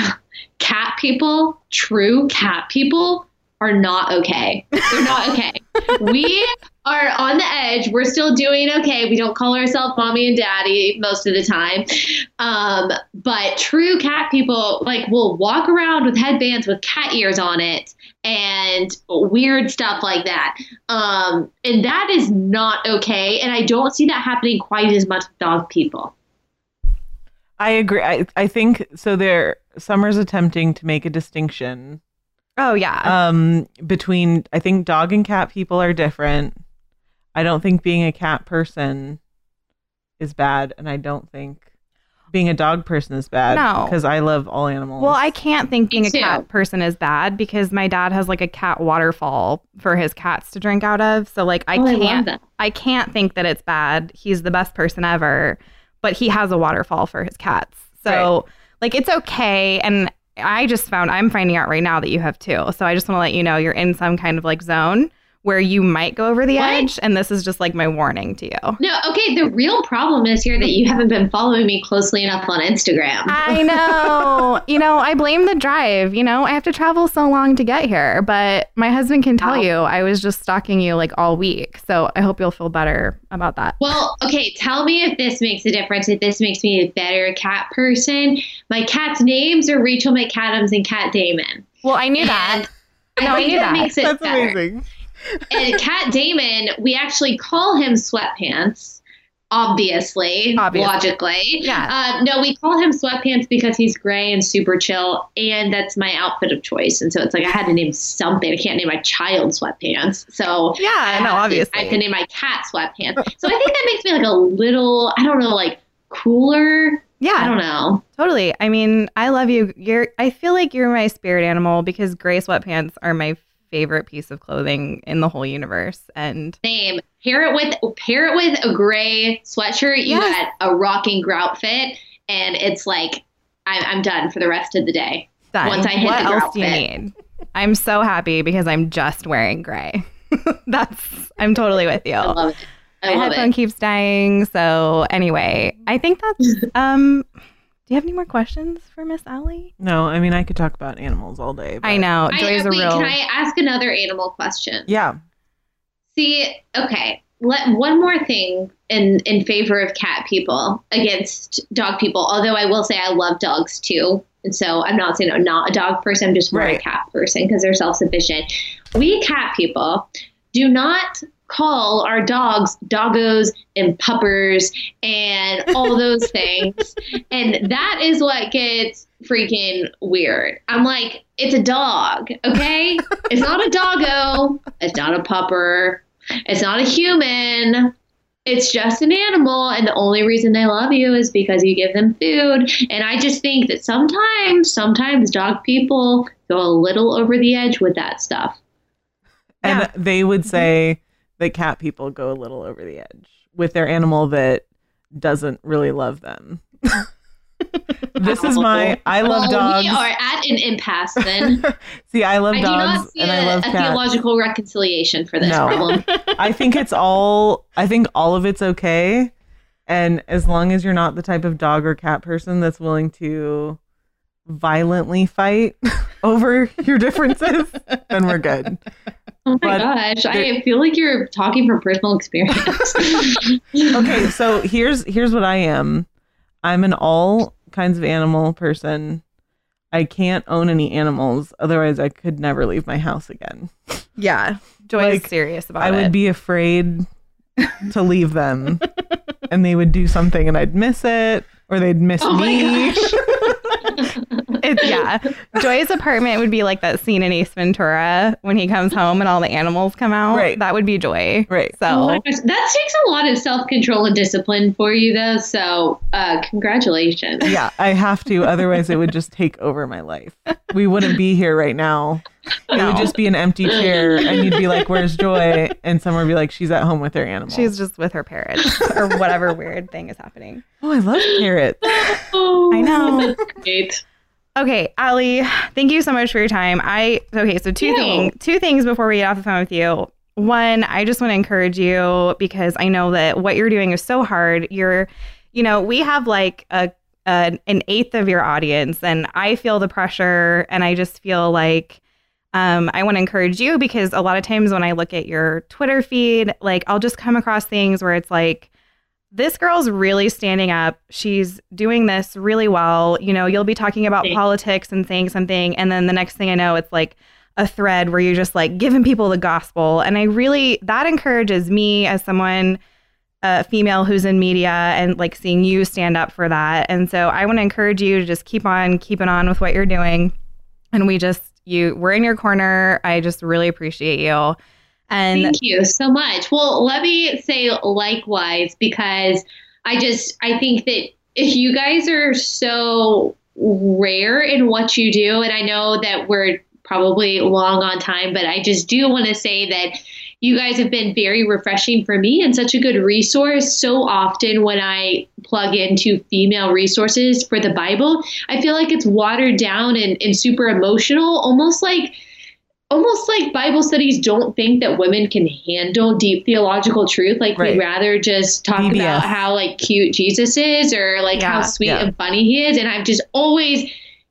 cat people, true cat people, are not okay. They're not okay. we are on the edge. We're still doing okay. We don't call ourselves mommy and daddy most of the time. Um, but true cat people like will walk around with headbands with cat ears on it and weird stuff like that. Um, and that is not okay. And I don't see that happening quite as much with dog people. I agree. I, I think so. There, Summer's attempting to make a distinction Oh yeah. um, between. I think dog and cat people are different. I don't think being a cat person is bad, and I don't think being a dog person is bad. No. because I love all animals. well, I can't think being a cat person is bad because my dad has like a cat waterfall for his cats to drink out of. So like I Oh, can't that. I can't think that it's bad. He's the best person ever, but he has a waterfall for his cats. So, like, it's okay. And I just found, I'm finding out right now that you have two. So, I just want to let you know you're in some kind of like zone where you might go over the What? edge. And this is just like my warning to you. No, okay. The real problem is here that you haven't been following me closely enough on Instagram. I know. you know, I blame the drive. You know, I have to travel so long to get here. But my husband can tell Wow. you I was just stalking you like all week. So, I hope you'll feel better about that. Well, okay, tell me if this makes a difference, if this makes me a better cat person. My cat's names are Rachel McAdams and Cat Damon. Well, I knew that. And No, I think knew that. makes it that's better. amazing. And Cat Damon, we actually call him Sweatpants. Obviously, Obviously. logically. Yeah. Uh, no, we call him Sweatpants because he's gray and super chill, and that's my outfit of choice. And so it's like I had to name something. I can't name my child Sweatpants. So Yeah, I no, to- obviously. I have to name my cat Sweatpants. So I think that makes me like a little, I don't know, like cooler. Yeah. I don't know. Totally. I mean, I love you. You're I feel like you're my spirit animal because gray sweatpants are my favorite piece of clothing in the whole universe. And Same. Pair it with pair it with a gray sweatshirt. You Yes. got a rocking grout fit, and it's like I'm, I'm done for the rest of the day. done. Once I hit what the else do you outfit. need? I'm so happy because I'm just wearing gray. That's I'm totally with you. I love it. I My headphone it. keeps dying. So anyway, I think that's um do you have any more questions for Miss Allie? No, I mean I could talk about animals all day. I but- know. I, Joy is a wait, real Can I ask another animal question? Yeah. See, okay. Let one more thing in in favor of cat people against dog people. Although I will say I love dogs too, and so I'm not saying I'm not a dog person. I'm just more Right. a cat person because they're self sufficient. We cat people do not call our dogs doggos and puppers and all those things, and that is what gets freaking weird. I'm like, it's a dog, okay? it's not a doggo. It's not a pupper. It's not a human. It's just an animal, and the only reason they love you is because you give them food. And I just think that sometimes, sometimes dog people go a little over the edge with that stuff. And Yeah. they would say that cat people go a little over the edge with their animal that doesn't really love them. this is my I love oh, well, dogs. We are at an impasse then. See, I love I do not dogs see and a, I love a cats. theological reconciliation for this No. problem. I think it's all I think all of it's okay. And as long as you're not the type of dog or cat person that's willing to violently fight over your differences, then we're good. Oh But my gosh, I feel like you're talking from personal experience. Okay, so here's here's what I am. I'm an all kinds of animal person. I can't own any animals, otherwise I could never leave my house again. Yeah. Joy Like, is serious about I it. I would be afraid to leave them and they would do something and I'd miss it or they'd miss Oh my me. It's, yeah. Joy's apartment would be like that scene in Ace Ventura when he comes home and all the animals come out. Right. That would be Joy. Right. So Oh that takes a lot of self control and discipline for you, though. So, uh, congratulations. Yeah, I have to. Otherwise, it would just take over my life. We wouldn't be here right now. It would just be an empty chair, and you'd be like, "Where's Joy?" And someone would be like, "She's at home with her animals." she's just with her parrots or whatever weird thing is happening. oh, I love parrots. Oh, I know. That's great. Okay, Allie, thank you so much for your time. I okay, so two things, two things before we get off the phone with you. One, I just want to encourage you because I know that what you're doing is so hard. You're, you know, we have like a, a an eighth of your audience, and I feel the pressure, and I just feel like. Um, I want to encourage you because a lot of times when I look at your Twitter feed, like I'll just come across things where it's like, this girl's really standing up. She's doing this really well. You know, you'll be talking about Thanks. politics and saying something, and then the next thing I know, it's like a thread where you're just like giving people the gospel. And I really, that encourages me as someone, a female who's in media, and like seeing you stand up for that. And so I want to encourage you to just keep on keeping on with what you're doing. And we just, you, we're in your corner. I just really appreciate you. And Thank you so much. Well, let me say likewise because I just I think that if you guys are so rare in what you do, and I know that we're probably long on time, but I just do want to say that you guys have been very refreshing for me and such a good resource. So often when I plug into female resources for the Bible, I feel like it's watered down and, and super emotional, almost like almost like Bible studies don't think that women can handle deep theological truth. Like Right. we'd rather just talk BBS. about how like cute Jesus is or like Yeah, how sweet yeah. and funny he is. And I've just always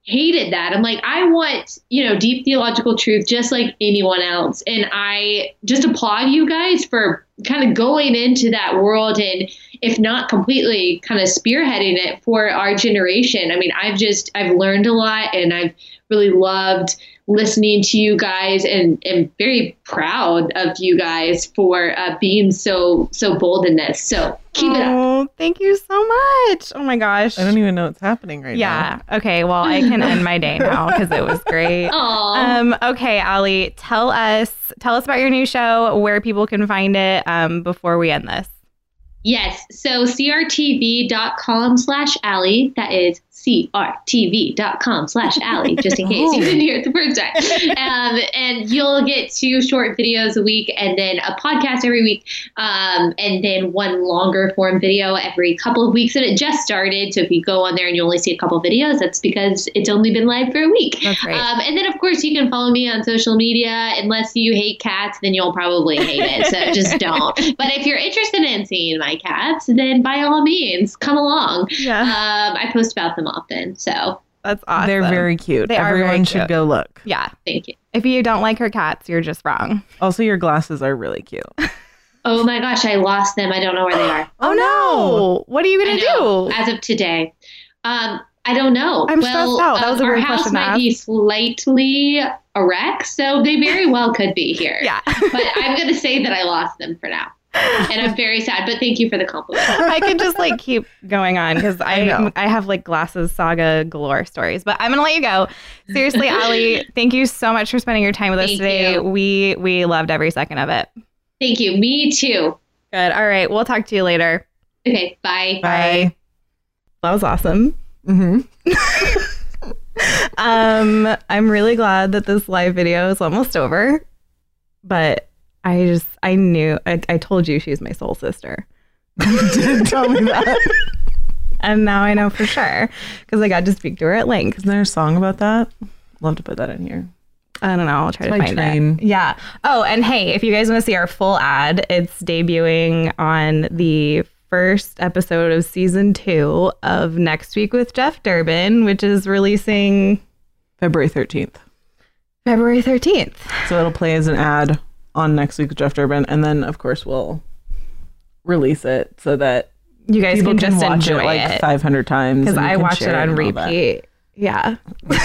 hated that. I'm like, I want, you know, deep theological truth just like anyone else. And I just applaud you guys for kind of going into that world and if not completely kind of spearheading it for our generation. I mean, I've just I've learned a lot and I've really loved listening to you guys and am very proud of you guys for uh, being so so bold in this. So keep it up. oh, thank you so much. Oh my gosh. I don't even know what's happening right now. yeah. Okay. Well, I can end my day now because it was great. Aw. Um, okay, Allie, tell us tell us about your new show, where people can find it um, before we end this. Yes. So crtv.com slash Allie. That is crtv.com slash Allie, just in case you didn't hear it the first time. Um, and you'll get two short videos a week and then a podcast every week. Um, and then one longer form video every couple of weeks. And it just started. So if you go on there and you only see a couple videos, that's because it's only been live for a week. That's great. Um, and then, of course, you can follow me on social media. Unless you hate cats, then you'll probably hate it. So just don't. But if you're interested in seeing my cats, then by all means, come along. yeah, Um, I post about them often. So that's awesome. They're very cute. They are very Everyone should cute. go look. yeah. thank you. If you don't like her cats, you're just wrong. Also, your glasses are really cute. Oh my gosh, I lost them. I don't know where they are. Oh, no! What are you gonna do? as of today. Um, I don't know. I'm well, stressed out. That um, was a our weird house question to might be slightly a wreck, so they very well could be here. yeah, but I'm going to say that I lost them for now. And I'm very sad, but thank you for the compliment. I could just like keep going on because I know. I, have like glasses saga galore stories. But I'm gonna let you go. Seriously, Allie, thank you so much for spending your time with us today. you. We we loved every second of it. Thank you. Me too. Good. All right, we'll talk to you later. Okay, bye. Bye. That was awesome. hmm Um, I'm really glad that this live video is almost over. But I just I knew I, I told you she's my soul sister. Didn't tell me that. and now I know for sure because I got to speak to her at length. Isn't there a song about that? Love to put that in here. I don't know. I'll try It's to my find train. it. Yeah. Oh, and hey, if you guys want to see our full ad, it's debuting on the first episode of season two of Next Week with Jeff Durbin, which is releasing February 13th. February 13th. So it'll play as an ad on next week with Jeff Durbin, and then of course we'll release it so that You guys people can can, just watch enjoy it like it. 500 times. because I can watched it on repeat. Yeah.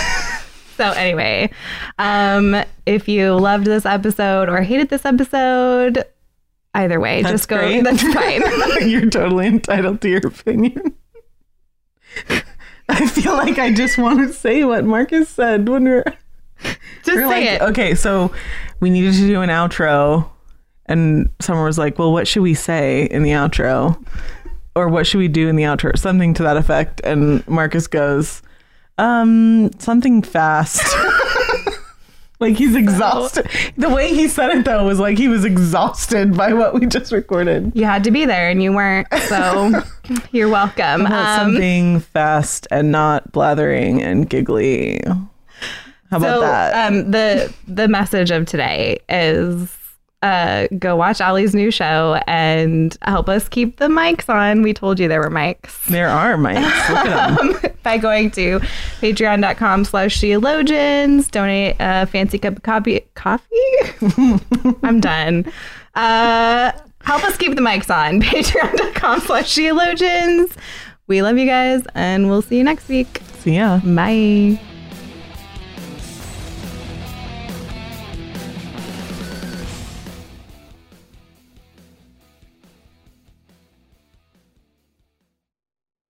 so anyway, um, if you loved this episode or hated this episode, either way, That's just go. great. That's fine. You're totally entitled to your opinion. I feel like I just want to say what Marcus said when we're just We're say like, it. okay, so we needed to do an outro, and someone was like, "Well, what should we say in the outro, or what should we do in the outro?" Something to that effect. And Marcus goes, "Um, something fast." like he's exhausted. The way he said it though was like he was exhausted by what we just recorded. You had to be there and you weren't, so you're welcome. Um, something fast and not blathering and giggly. How about so that? um, the the message of today is uh, go watch Allie's new show and help us keep the mics on. We told you there were mics. there are mics. Look at them. by going to patreon.com slash Sheologians donate a fancy cup of coffee coffee i'm done uh help us keep the mics on patreon.com slash Sheologians we love you guys and we'll see you next week See ya. bye